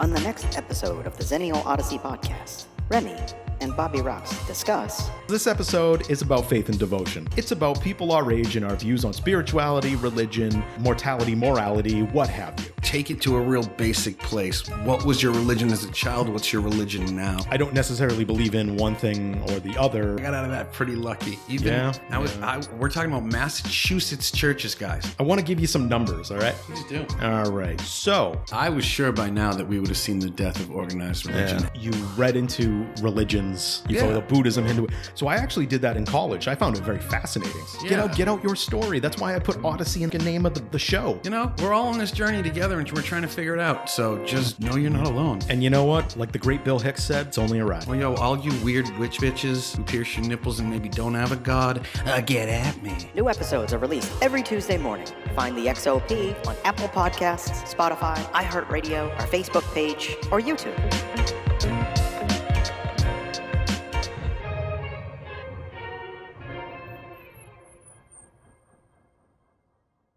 On the next episode of the Zennial Odyssey podcast, Remy and Bobby Rox discuss This episode is about faith and devotion. It's about people our age and our views on spirituality, religion, mortality, morality, what have you. Take it to a real basic place. What was your religion as a child? What's your religion now? I don't necessarily believe in one thing or the other. I got out of that pretty lucky. Even Yeah, I was. I, we're talking about Massachusetts churches, guys. I want to give you some numbers, all right? Please do. All right. So, I was sure by now that we would have seen the death of organized religion. you read into religions, you Yeah. follow Buddhism, Hindu. So I actually did that in college. I found it very fascinating. Yeah. Get out, get out your story. That's why I put Odyssey in the name of the, the show. You know, we're all on this journey together, and we're trying to figure it out. So just know you're not alone. And you know what? Like the great Bill Hicks said, it's only a ride. Well, yo, all you weird witch bitches who pierce your nipples and maybe don't have a god, uh, get at me. New episodes are released every Tuesday morning. Find the XOP on Apple Podcasts, Spotify, iHeartRadio, our Facebook page, or YouTube.